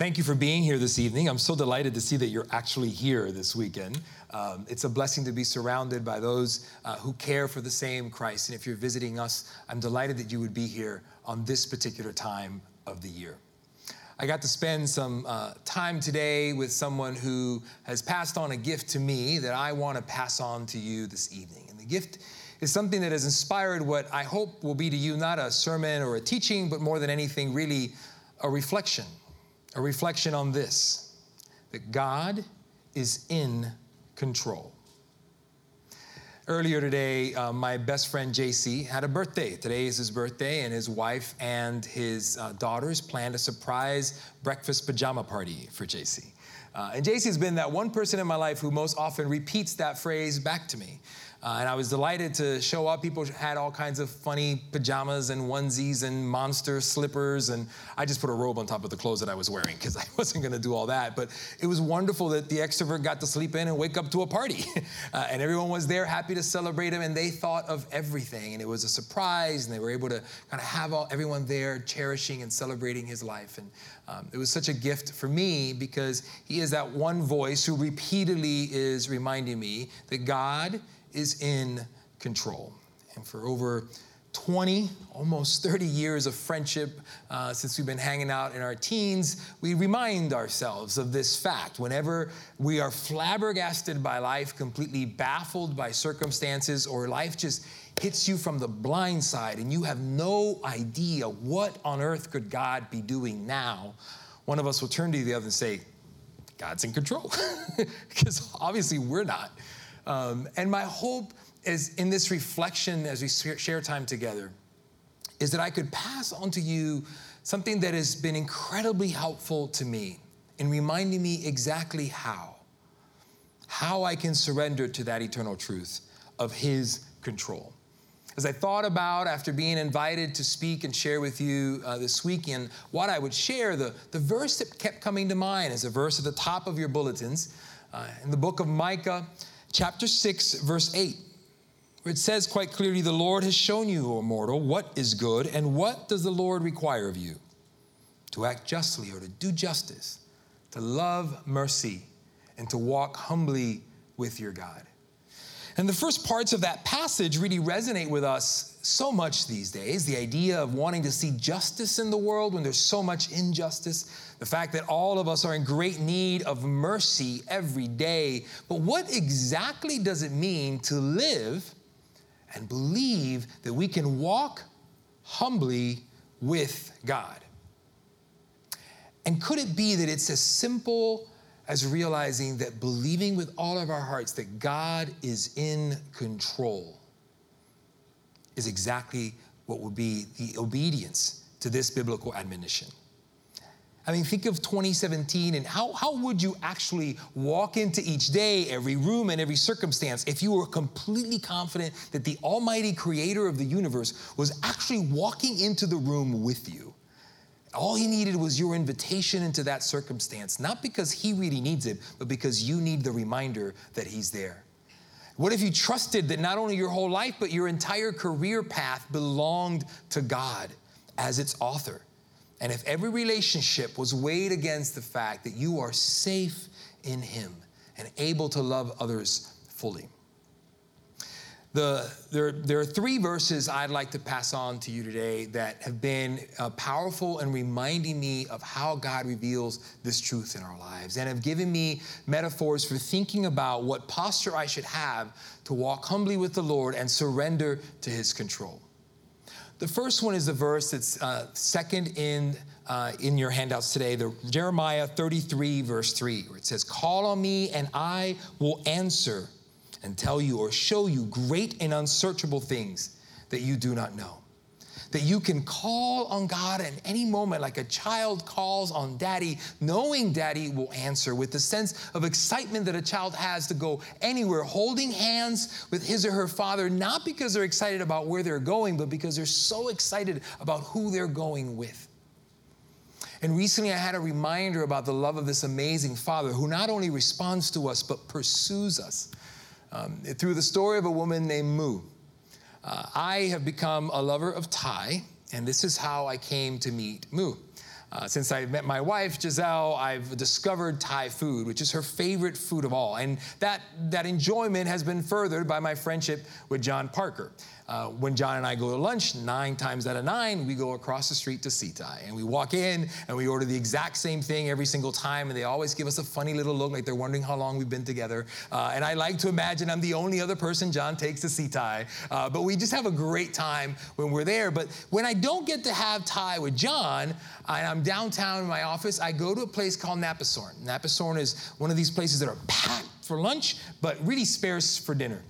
Thank you for being here this evening. I'm so delighted to see that you're actually here this weekend. Um, it's a blessing to be surrounded by those uh, who care for the same Christ. And if you're visiting us, I'm delighted that you would be here on this particular time of the year. I got to spend some uh, time today with someone who has passed on a gift to me that I want to pass on to you this evening. And the gift is something that has inspired what I hope will be to you not a sermon or a teaching, but more than anything, really a reflection a reflection on this that God is in control. Earlier today, uh, my best friend JC had a birthday. Today is his birthday, and his wife and his uh, daughters planned a surprise breakfast pajama party for JC. Uh, and JC has been that one person in my life who most often repeats that phrase back to me. Uh, and I was delighted to show up. People had all kinds of funny pajamas and onesies and monster slippers. And I just put a robe on top of the clothes that I was wearing because I wasn't going to do all that. But it was wonderful that the extrovert got to sleep in and wake up to a party. uh, and everyone was there happy to celebrate him. And they thought of everything. And it was a surprise. And they were able to kind of have all, everyone there cherishing and celebrating his life. And um, it was such a gift for me because he is that one voice who repeatedly is reminding me that God is in control. And for over 20, almost 30 years of friendship uh, since we've been hanging out in our teens, we remind ourselves of this fact. Whenever we are flabbergasted by life, completely baffled by circumstances, or life just hits you from the blind side and you have no idea what on earth could God be doing now, one of us will turn to the other and say, God's in control. because obviously we're not. Um, and my hope is in this reflection as we share time together is that I could pass on to you something that has been incredibly helpful to me in reminding me exactly how. How I can surrender to that eternal truth of His control. As I thought about after being invited to speak and share with you uh, this weekend what I would share, the, the verse that kept coming to mind is a verse at the top of your bulletins uh, in the book of Micah, chapter 6, verse 8, where it says quite clearly, The Lord has shown you, O mortal, what is good, and what does the Lord require of you? To act justly or to do justice, to love mercy, and to walk humbly with your God. And the first parts of that passage really resonate with us so much these days. The idea of wanting to see justice in the world when there's so much injustice, the fact that all of us are in great need of mercy every day. But what exactly does it mean to live and believe that we can walk humbly with God? And could it be that it's as simple as realizing that believing with all of our hearts that God is in control is exactly what would be the obedience to this biblical admonition. I mean, think of 2017 and how, how would you actually walk into each day, every room, and every circumstance if you were completely confident that the Almighty Creator of the universe was actually walking into the room with you? All he needed was your invitation into that circumstance, not because he really needs it, but because you need the reminder that he's there. What if you trusted that not only your whole life, but your entire career path belonged to God as its author? And if every relationship was weighed against the fact that you are safe in him and able to love others fully. The, there, there are three verses I'd like to pass on to you today that have been uh, powerful and reminding me of how God reveals this truth in our lives and have given me metaphors for thinking about what posture I should have to walk humbly with the Lord and surrender to his control. The first one is the verse that's uh, second in, uh, in your handouts today, the Jeremiah 33, verse 3, where it says, Call on me and I will answer and tell you or show you great and unsearchable things that you do not know. That you can call on God at any moment, like a child calls on daddy, knowing daddy will answer with the sense of excitement that a child has to go anywhere, holding hands with his or her father, not because they're excited about where they're going, but because they're so excited about who they're going with. And recently I had a reminder about the love of this amazing Father who not only responds to us, but pursues us um, through the story of a woman named Moo. Uh, I have become a lover of Thai, and this is how I came to meet Moo. Uh, since I met my wife, Giselle, I've discovered Thai food, which is her favorite food of all. And that, that enjoyment has been furthered by my friendship with John Parker. Uh, when John and I go to lunch, nine times out of nine, we go across the street to Sitai. And we walk in and we order the exact same thing every single time. And they always give us a funny little look like they're wondering how long we've been together. Uh, and I like to imagine I'm the only other person John takes to Sitai. Uh, but we just have a great time when we're there. But when I don't get to have Thai with John, and I'm downtown in my office, I go to a place called Napasorn. Napasorn is one of these places that are packed for lunch, but really sparse for dinner.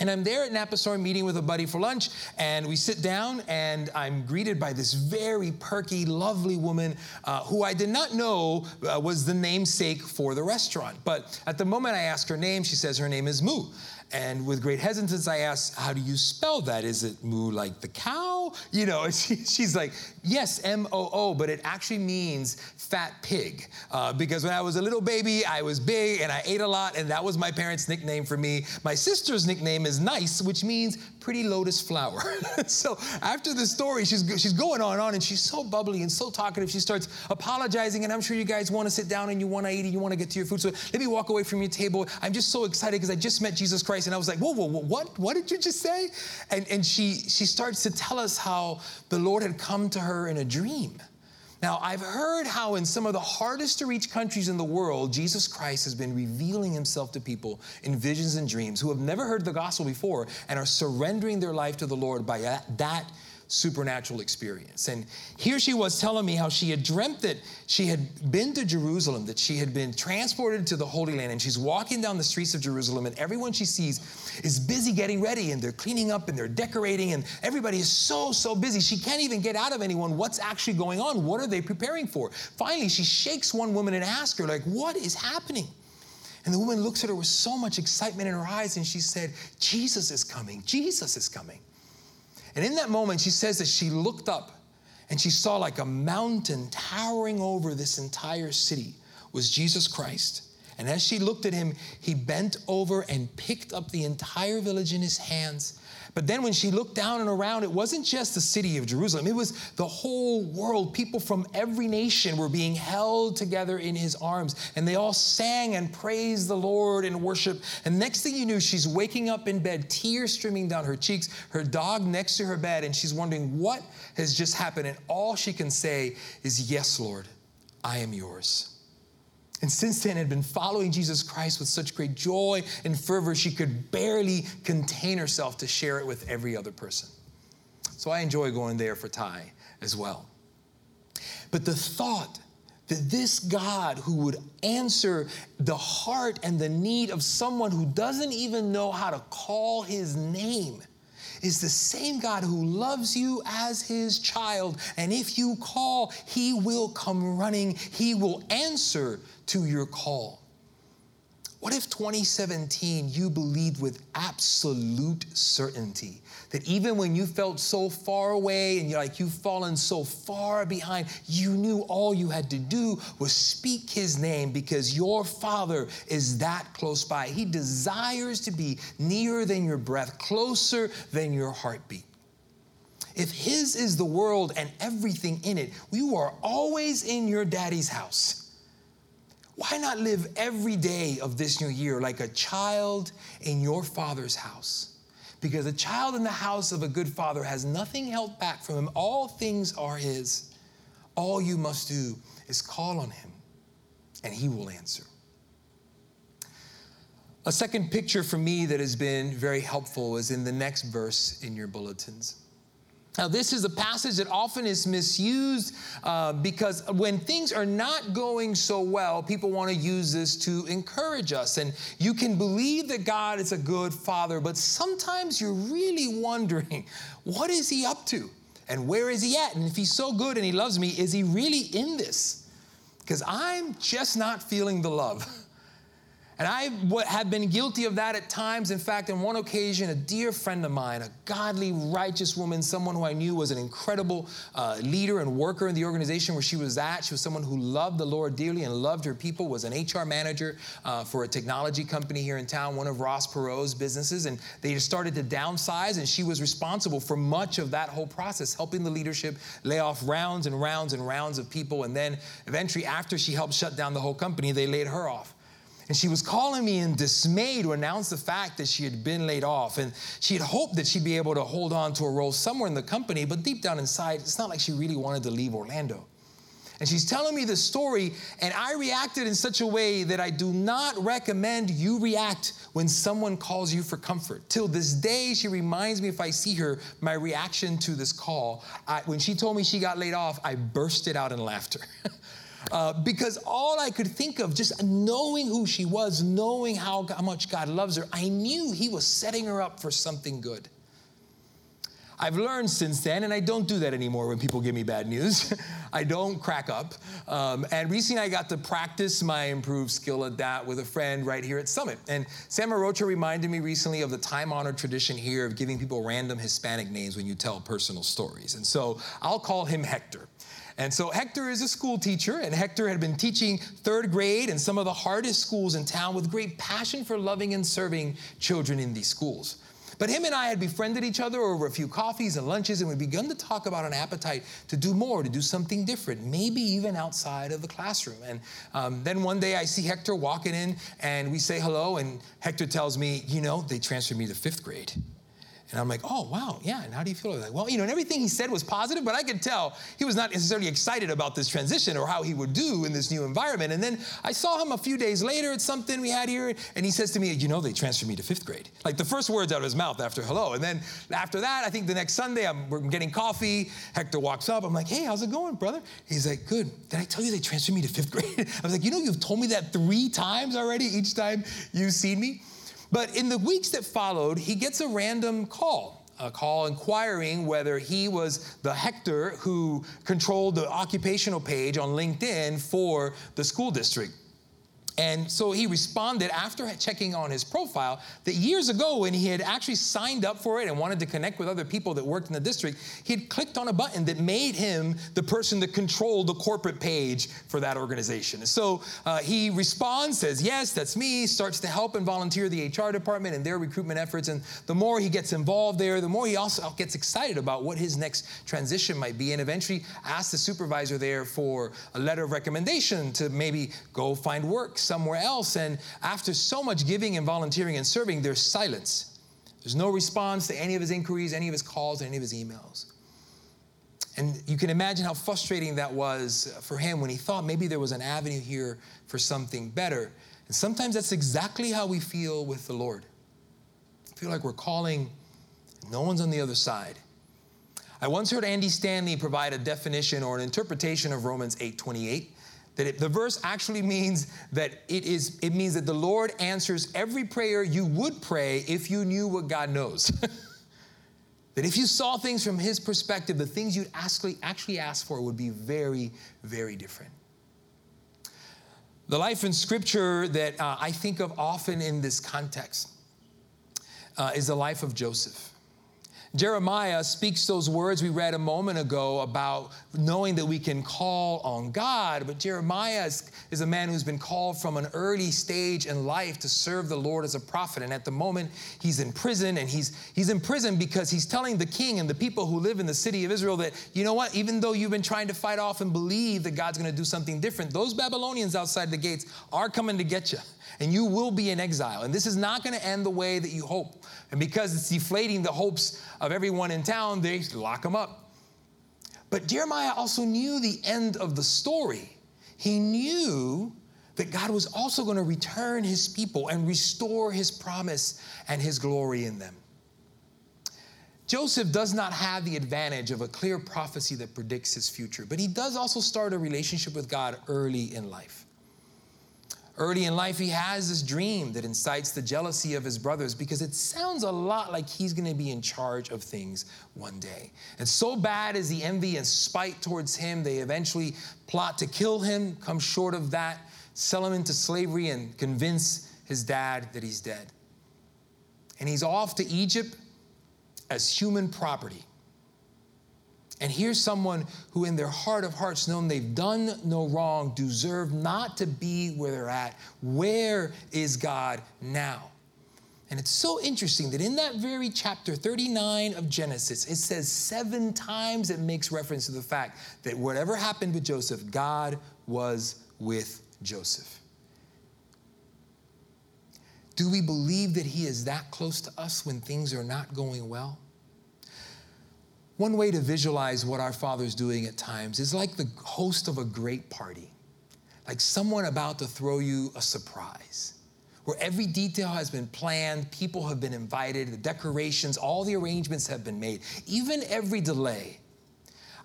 And I'm there at Napasorn meeting with a buddy for lunch, and we sit down, and I'm greeted by this very perky, lovely woman uh, who I did not know uh, was the namesake for the restaurant. But at the moment I ask her name, she says her name is Moo. And with great hesitance, I ask, How do you spell that? Is it moo like the cow? You know, she, she's like, Yes, M O O, but it actually means fat pig. Uh, because when I was a little baby, I was big and I ate a lot, and that was my parents' nickname for me. My sister's nickname is Nice, which means pretty lotus flower. so after the story, she's, she's going on and on, and she's so bubbly and so talkative. She starts apologizing, and I'm sure you guys want to sit down and you want to eat and you want to get to your food. So let me walk away from your table. I'm just so excited because I just met Jesus Christ, and I was like, whoa, whoa, whoa, what? What did you just say? And, and she, she starts to tell us how the Lord had come to her in a dream. Now, I've heard how in some of the hardest to reach countries in the world, Jesus Christ has been revealing himself to people in visions and dreams who have never heard the gospel before and are surrendering their life to the Lord by that supernatural experience. And here she was telling me how she had dreamt that she had been to Jerusalem, that she had been transported to the Holy Land, and she's walking down the streets of Jerusalem, and everyone she sees is busy getting ready, and they're cleaning up and they're decorating, and everybody is so, so busy. She can't even get out of anyone what's actually going on. What are they preparing for? Finally, she shakes one woman and asks her, like, what is happening? And the woman looks at her with so much excitement in her eyes, and she said, Jesus is coming. Jesus is coming. And in that moment, she says that she looked up and she saw like a mountain towering over this entire city was Jesus Christ. And as she looked at him, he bent over and picked up the entire village in his hands but then when she looked down and around, it wasn't just the city of Jerusalem, it was the whole world. People from every nation were being held together in his arms, and they all sang and praised the Lord and worship. And next thing you knew, she's waking up in bed, tears streaming down her cheeks, her dog next to her bed, and she's wondering what has just happened. And all she can say is, Yes, Lord, I am yours. And since then had been following Jesus Christ with such great joy and fervor, she could barely contain herself to share it with every other person. So I enjoy going there for Thai as well. But the thought that this God who would answer the heart and the need of someone who doesn't even know how to call his name is the same God who loves you as his child. And if you call, he will come running, he will answer to your call. What if 2017 you believed with absolute certainty that even when you felt so far away and you're like you've fallen so far behind, you knew all you had to do was speak his name because your father is that close by. He desires to be nearer than your breath, closer than your heartbeat. If his is the world and everything in it, you are always in your daddy's house why not live every day of this new year like a child in your father's house? Because a child in the house of a good father has nothing held back from him. All things are his. All you must do is call on him, and he will answer. A second picture for me that has been very helpful is in the next verse in your bulletins. Now, this is a passage that often is misused uh, because when things are not going so well, people want to use this to encourage us. And you can believe that God is a good father, but sometimes you're really wondering, what is he up to? And where is he at? And if he's so good and he loves me, is he really in this? Because I'm just not feeling the love. And I have been guilty of that at times. In fact, on one occasion, a dear friend of mine, a godly, righteous woman, someone who I knew was an incredible uh, leader and worker in the organization where she was at, she was someone who loved the Lord dearly and loved her people, was an HR manager uh, for a technology company here in town, one of Ross Perot's businesses. And they just started to downsize, and she was responsible for much of that whole process, helping the leadership lay off rounds and rounds and rounds of people. And then eventually, after she helped shut down the whole company, they laid her off. And she was calling me in dismay to announce the fact that she had been laid off. And she had hoped that she'd be able to hold on to a role somewhere in the company, but deep down inside, it's not like she really wanted to leave Orlando. And she's telling me the story, and I reacted in such a way that I do not recommend you react when someone calls you for comfort. Till this day, she reminds me if I see her, my reaction to this call. I, when she told me she got laid off, I bursted out in laughter. Uh, because all I could think of, just knowing who she was, knowing how, how much God loves her, I knew He was setting her up for something good. I've learned since then, and I don't do that anymore when people give me bad news. I don't crack up. Um, and recently I got to practice my improved skill at that with a friend right here at Summit. And Sam Arocha reminded me recently of the time honored tradition here of giving people random Hispanic names when you tell personal stories. And so I'll call him Hector. And so Hector is a school teacher, and Hector had been teaching third grade in some of the hardest schools in town with great passion for loving and serving children in these schools. But him and I had befriended each other over a few coffees and lunches, and we'd begun to talk about an appetite to do more, to do something different, maybe even outside of the classroom. And um, then one day I see Hector walking in, and we say hello, and Hector tells me, You know, they transferred me to fifth grade. And I'm like, oh, wow, yeah. And how do you feel? Like, well, you know, and everything he said was positive, but I could tell he was not necessarily excited about this transition or how he would do in this new environment. And then I saw him a few days later at something we had here, and he says to me, you know, they transferred me to fifth grade. Like the first words out of his mouth after hello. And then after that, I think the next Sunday, I'm, we're getting coffee. Hector walks up. I'm like, hey, how's it going, brother? He's like, good. Did I tell you they transferred me to fifth grade? I was like, you know, you've told me that three times already each time you've seen me. But in the weeks that followed, he gets a random call. A call inquiring whether he was the Hector who controlled the occupational page on LinkedIn for the school district. And so he responded after checking on his profile that years ago, when he had actually signed up for it and wanted to connect with other people that worked in the district, he had clicked on a button that made him the person that controlled the corporate page for that organization. So uh, he responds, says, Yes, that's me, starts to help and volunteer the HR department and their recruitment efforts. And the more he gets involved there, the more he also gets excited about what his next transition might be. And eventually asks the supervisor there for a letter of recommendation to maybe go find work somewhere else. And after so much giving and volunteering and serving, there's silence. There's no response to any of his inquiries, any of his calls, any of his emails. And you can imagine how frustrating that was for him when he thought maybe there was an avenue here for something better. And sometimes that's exactly how we feel with the Lord. I feel like we're calling, no one's on the other side. I once heard Andy Stanley provide a definition or an interpretation of Romans 8:28 that it, the verse actually means that it is it means that the lord answers every prayer you would pray if you knew what god knows. That if you saw things from his perspective the things you'd actually actually ask for would be very very different. The life in scripture that uh, i think of often in this context uh, is the life of joseph Jeremiah speaks those words we read a moment ago about knowing that we can call on God. But Jeremiah is, is, a man who's been called from an early stage in life to serve the Lord as a prophet. And at the moment, he's in prison. And he's, he's in prison because he's telling the king and the people who live in the city of Israel that, you know what, even though you've been trying to fight off and believe that God's going to do something different, those Babylonians outside the gates are coming to get you and you will be in exile. And this is not going to end the way that you hope. And because it's deflating the hopes of everyone in town, they lock them up. But Jeremiah also knew the end of the story. He knew that God was also going to return his people and restore his promise and his glory in them. Joseph does not have the advantage of a clear prophecy that predicts his future, but he does also start a relationship with God early in life. Early in life, he has this dream that incites the jealousy of his brothers because it sounds a lot like he's going to be in charge of things one day. And so bad is the envy and spite towards him, they eventually plot to kill him, come short of that, sell him into slavery, and convince his dad that he's dead. And he's off to Egypt as human property. And here's someone who, in their heart of hearts, known they've done no wrong, deserve not to be where they're at. Where is God now? And it's so interesting that in that very chapter 39 of Genesis, it says seven times it makes reference to the fact that whatever happened with Joseph, God was with Joseph. Do we believe that He is that close to us when things are not going well? One way to visualize what our Father's doing at times is like the host of a great party, like someone about to throw you a surprise, where every detail has been planned, people have been invited, the decorations, all the arrangements have been made, even every delay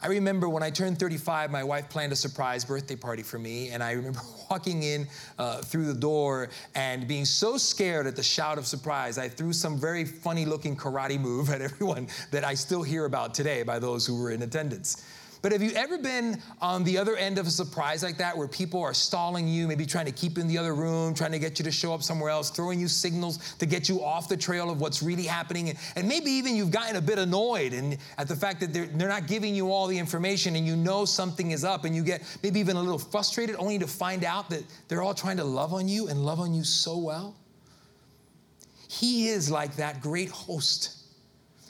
I remember when I turned 35, my wife planned a surprise birthday party for me, and I remember walking in uh, through the door and being so scared at the shout of surprise, I threw some very funny looking karate move at everyone that I still hear about today by those who were in attendance. But have you ever been on the other end of a surprise like that where people are stalling you, maybe trying to keep you in the other room, trying to get you to show up somewhere else, throwing you signals to get you off the trail of what's really happening? And, maybe even you've gotten a bit annoyed and at the fact that they're, they're not giving you all the information and you know something is up and you get maybe even a little frustrated only to find out that they're all trying to love on you and love on you so well. He is like that great host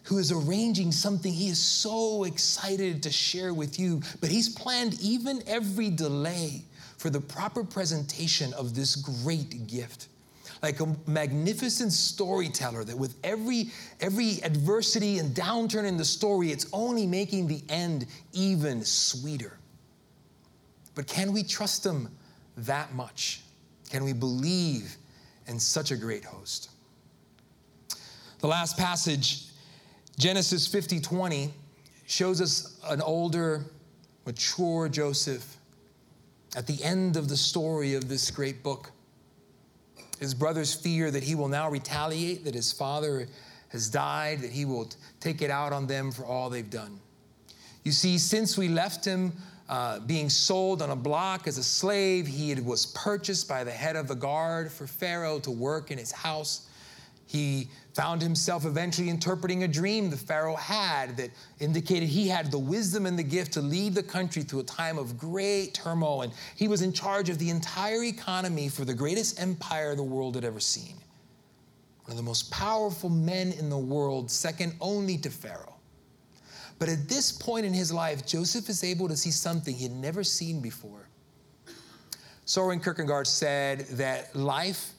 who is arranging something he is so excited to share with you, but he's planned even every delay for the proper presentation of this great gift. Like a magnificent storyteller that with every every adversity and downturn in the story, it's only making the end even sweeter. But can we trust him that much? Can we believe in such a great host? The last passage Genesis 50 20 shows us an older, mature Joseph at the end of the story of this great book. His brothers fear that he will now retaliate, that his father has died, that he will take it out on them for all they've done. You see, since we left him uh, being sold on a block as a slave, he was purchased by the head of the guard for Pharaoh to work in his house. He found himself eventually interpreting a dream the Pharaoh had that indicated he had the wisdom and the gift to lead the country through a time of great turmoil. And he was in charge of the entire economy for the greatest empire the world had ever seen. One of the most powerful men in the world, second only to Pharaoh. But at this point in his life, Joseph is able to see something he had never seen before. Soren Kierkegaard said that life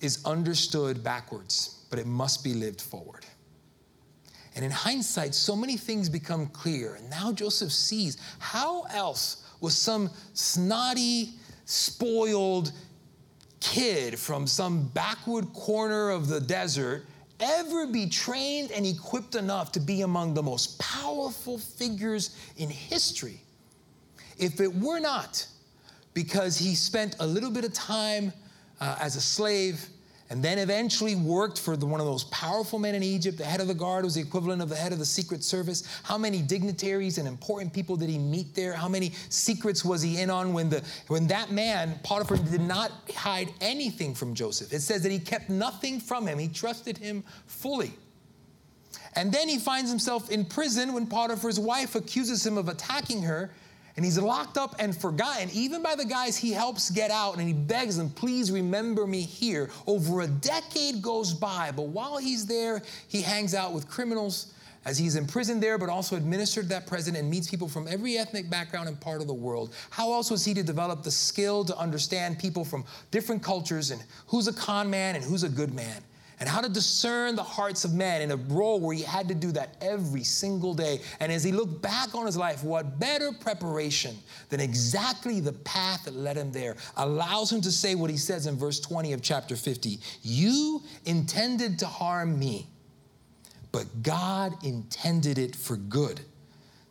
is understood backwards, but it must be lived forward. And in hindsight, so many things become clear. And now Joseph sees how else was some snotty, spoiled kid from some backward corner of the desert ever be trained and equipped enough to be among the most powerful figures in history if it were not because he spent a little bit of time uh, as a slave, and then eventually worked for the, one of those powerful men in Egypt. The head of the guard was the equivalent of the head of the Secret Service. How many dignitaries and important people did he meet there? How many secrets was he in on when, the, when that man, Potiphar, did not hide anything from Joseph? It says that he kept nothing from him, he trusted him fully. And then he finds himself in prison when Potiphar's wife accuses him of attacking her and he's locked up and forgotten, even by the guys he helps get out, and he begs them, please remember me here. Over a decade goes by, but while he's there, he hangs out with criminals as he's imprisoned there, but also administered that prison and meets people from every ethnic background and part of the world. How else was he to develop the skill to understand people from different cultures and who's a con man and who's a good man? And how to discern the hearts of men in a role where he had to do that every single day. And as he looked back on his life, what better preparation than exactly the path that led him there allows him to say what he says in verse 20 of chapter 50 You intended to harm me, but God intended it for good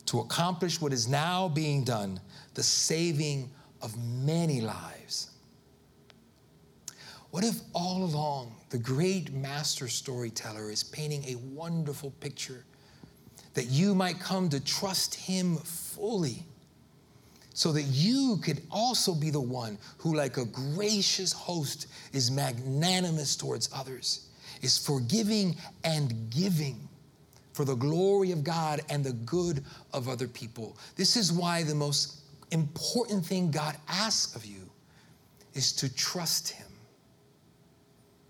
to accomplish what is now being done, the saving of many lives. What if all along the great master storyteller is painting a wonderful picture that you might come to trust him fully? so that you could also be the one who, like a gracious host, is magnanimous towards others, is forgiving and giving for the glory of God and the good of other people. This is why the most important thing God asks of you is to trust Him.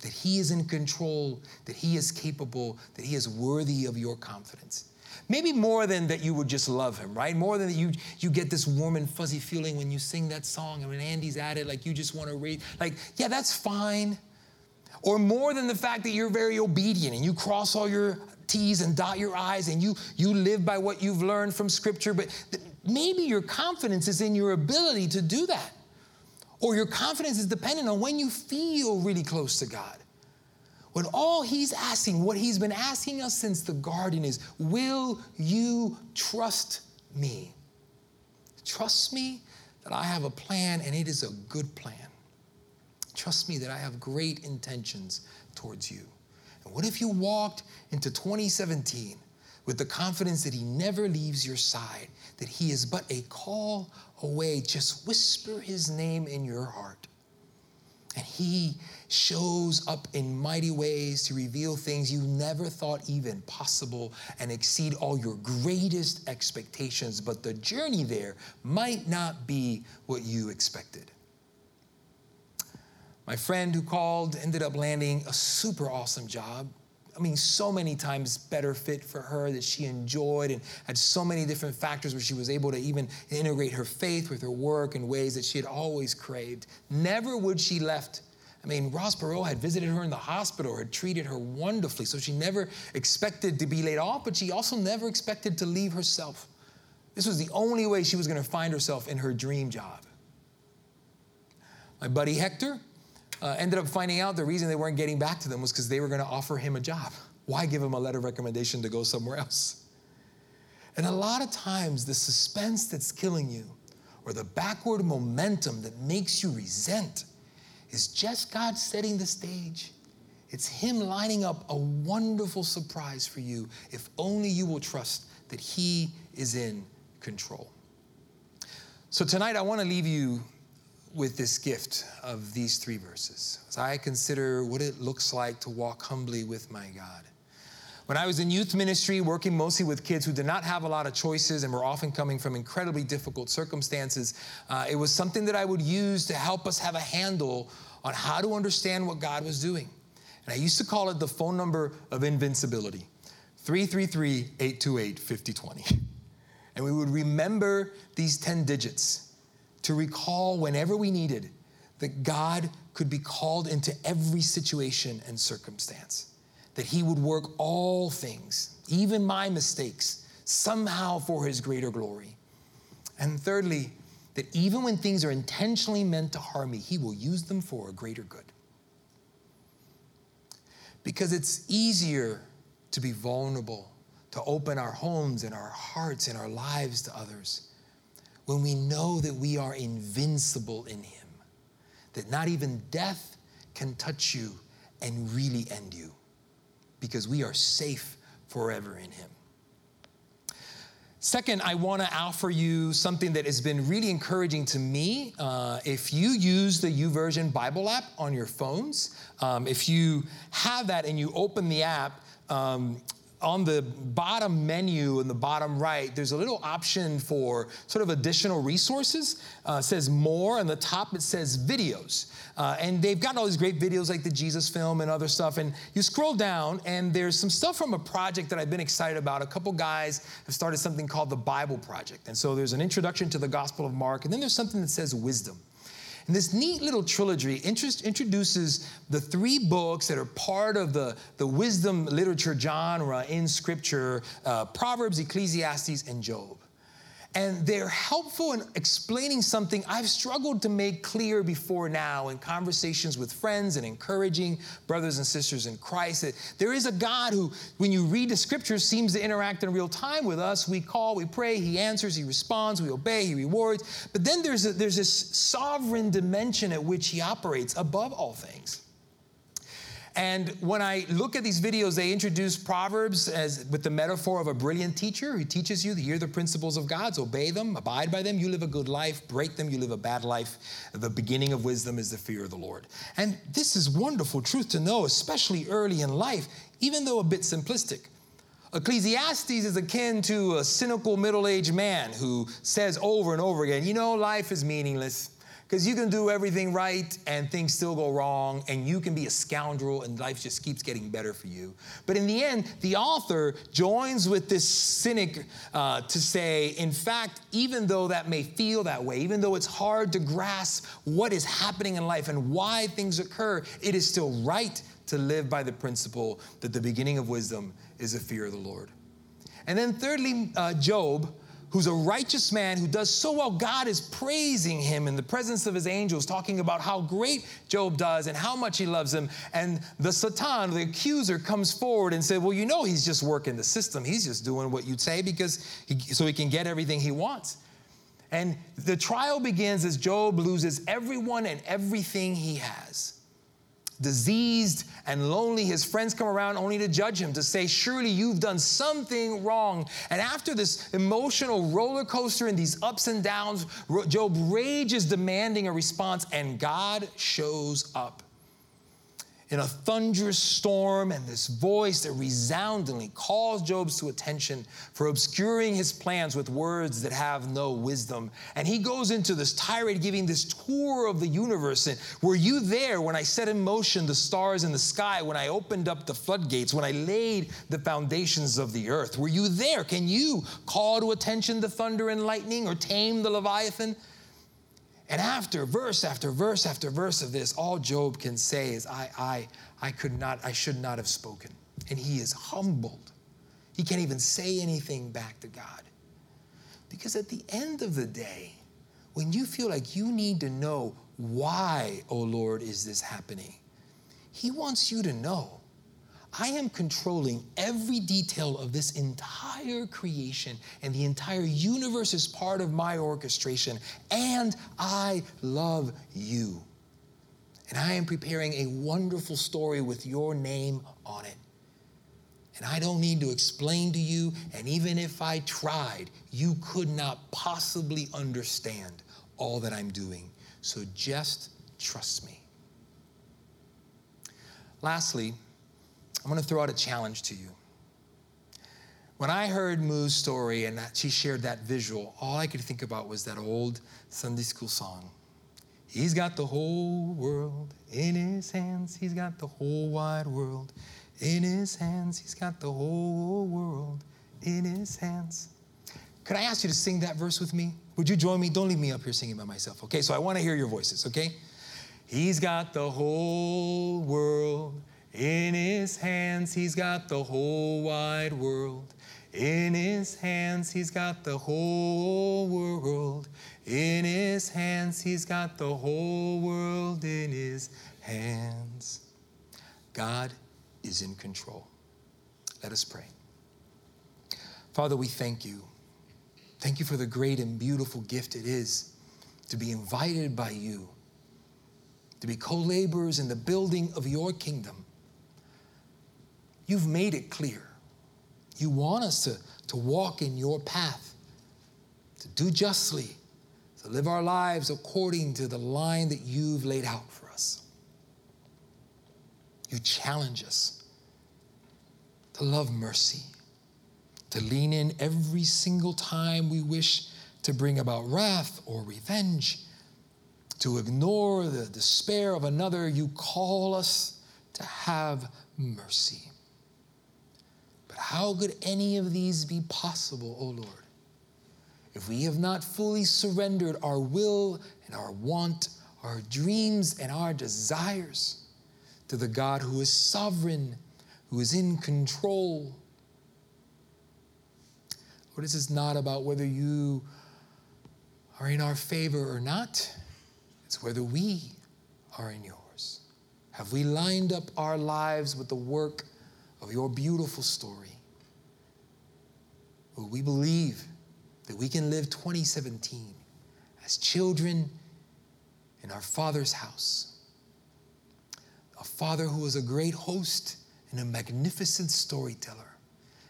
That He is in control, that He is capable, that He is worthy of your confidence. Maybe more than that you would just love him, right? More than that you you get this warm and fuzzy feeling when you sing that song and when Andy's at it, like you just want to read. Like, yeah, that's fine. Or more than the fact that you're very obedient and you cross all your T's and dot your I's and you you live by what you've learned from scripture, but th- maybe your confidence is in your ability to do that. Or your confidence is dependent on when you feel really close to God. When all he's asking, what he's been asking us since the garden is, will you trust me? Trust me that I have a plan and it is a good plan. Trust me that I have great intentions towards you. And what if you walked into 2017 with the confidence that he never leaves your side, that he is but a call away? Just whisper his name in your heart. And he shows up in mighty ways to reveal things you never thought even possible and exceed all your greatest expectations. But the journey there might not be what you expected. My friend who called ended up landing a super awesome job. I mean, so many times better fit for her that she enjoyed and had so many different factors where she was able to even integrate her faith with her work in ways that she had always craved. Never would she left I mean, Ross Perot had visited her in the hospital, had treated her wonderfully, so she never expected to be laid off, but she also never expected to leave herself. This was the only way she was going to find herself in her dream job. My buddy Hector uh, ended up finding out the reason they weren't getting back to them was because they were going to offer him a job. Why give him a letter of recommendation to go somewhere else? And a lot of times, the suspense that's killing you, or the backward momentum that makes you resent, is just God setting the stage. It's Him lining up a wonderful surprise for you if only you will trust that He is in control. So tonight, I want to leave you with this gift of these three verses as I consider what it looks like to walk humbly with my God. When I was in youth ministry, working mostly with kids who did not have a lot of choices and were often coming from incredibly difficult circumstances, uh, it was something that I would use to help us have a handle on how to understand what God was doing. And I used to call it the phone number of invincibility 333 828 5020. And we would remember these 10 digits to recall whenever we needed that God could be called into every situation and circumstance that he would work all things, even my mistakes, somehow for his greater glory. And thirdly, that even when things are intentionally meant to harm me, he will use them for a greater good. Because it's easier to be vulnerable, to open our homes and our hearts and our lives to others when we know that we are invincible in him, that not even death can touch you and really end you because we are safe forever in Him. Second, I want to offer you something that has been really encouraging to me. Uh, if you use the YouVersion Bible app on your phones, um, if you have that and you open the app, um, on the bottom menu in the bottom right, there's a little option for sort of additional resources. Uh, says more. On the top, it says videos. Uh, and they've got all these great videos like the Jesus film and other stuff. And you scroll down, and there's some stuff from a project that I've been excited about. A couple guys have started something called the Bible Project. And so there's an introduction to the Gospel of Mark, and then there's something that says wisdom. And this neat little trilogy introduces the three books that are part of the, the wisdom literature genre in Scripture uh, Proverbs, Ecclesiastes, and Job. And they're helpful in explaining something I've struggled to make clear before now in conversations with friends and encouraging brothers and sisters in Christ that there is a God who, when you read the scriptures, seems to interact in real time with us. We call, we pray, He answers, He responds, we obey, He rewards. But then there's, a, there's this sovereign dimension at which He operates above all things. And when I look at these videos, they introduce Proverbs as with the metaphor of a brilliant teacher who teaches you to hear the principles of God, so obey them, abide by them, you live a good life, break them, you live a bad life. The beginning of wisdom is the fear of the Lord. And this is wonderful truth to know, especially early in life, even though a bit simplistic. Ecclesiastes is akin to a cynical middle aged man who says over and over again, you know, life is meaningless. Because you can do everything right and things still go wrong, and you can be a scoundrel and life just keeps getting better for you. But in the end, the author joins with this cynic uh, to say, in fact, even though that may feel that way, even though it's hard to grasp what is happening in life and why things occur, it is still right to live by the principle that the beginning of wisdom is the fear of the Lord. And then, thirdly, uh, Job who's a righteous man who does so well. God is praising him in the presence of his angels, talking about how great Job does and how much he loves him. And the Satan, the accuser, comes forward and said, Well, you know, he's just working the system. He's just doing what you'd say because he, so he can get everything he wants. And the trial begins as Job loses everyone and everything he has diseased and lonely. His friends come around only to judge him, to say, Surely you've done something wrong. And after this emotional roller coaster and these ups and downs, Job rages, demanding a response, and God shows up in a thunderous storm and this voice that resoundingly calls Job's to attention for obscuring his plans with words that have no wisdom. And he goes into this tirade, giving this tour of the universe. And were you there when I set in motion the stars in the sky, when I opened up the floodgates, when I laid the foundations of the earth? Were you there? Can you call to attention the thunder and lightning or tame the Leviathan? And after verse after verse after verse of this, all Job can say is, I, I, I could not, I should not have spoken. And he is humbled. He can't even say anything back to God. Because at the end of the day, when you feel like you need to know why, oh Lord, is this happening, He wants you to know I am controlling every detail of this entire creation, and the entire universe is part of my orchestration, and I love you. And I am preparing a wonderful story with your name on it. And I don't need to explain to you, and even if I tried, you could not possibly understand all that I'm doing. So just trust me. Lastly, I'm going to throw out a challenge to you. When I heard Moo's story and that she shared that visual, all I could think about was that old Sunday school song. He's got the whole world in his hands. He's got the whole wide world in his hands. He's got the whole world in his hands. Could I ask you to sing that verse with me? Would you join me? Don't leave me up here singing by myself, okay? So I want to hear your voices, okay? He's got the whole world in his hands, he's got the whole wide world. In his hands, he's got the whole world. In his hands, he's got the whole world in his hands. God is in control. Let us pray. Father, we thank you. Thank you for the great and beautiful gift it is to be invited by you, to be co laborers in the building of your kingdom. You've made it clear. You want us to, to walk in your path, to do justly, to live our lives according to the line that you've laid out for us. You challenge us to love mercy, to lean in every single time we wish to bring about wrath or revenge, to ignore the despair of another. You call us to have mercy. How could any of these be possible, O Lord, if we have not fully surrendered our will and our want, our dreams and our desires to the God who is sovereign, who is in control? Lord, this is not about whether you are in our favor or not, it's whether we are in yours. Have we lined up our lives with the work of your beautiful story? we believe that we can live 2017 as children in our Father's house. a father who is a great host and a magnificent storyteller.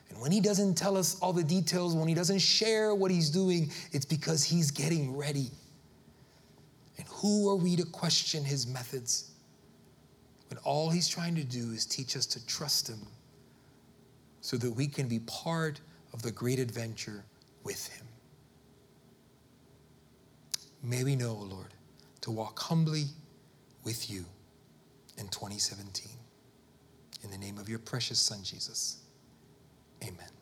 And when he doesn't tell us all the details, when he doesn't share what he's doing, it's because he's getting ready. And who are we to question his methods when all he's trying to do is teach us to trust him so that we can be part of the great adventure with him? May we know, O Lord, to walk humbly with you in 2017. In the name of your precious Son, Jesus. Amen.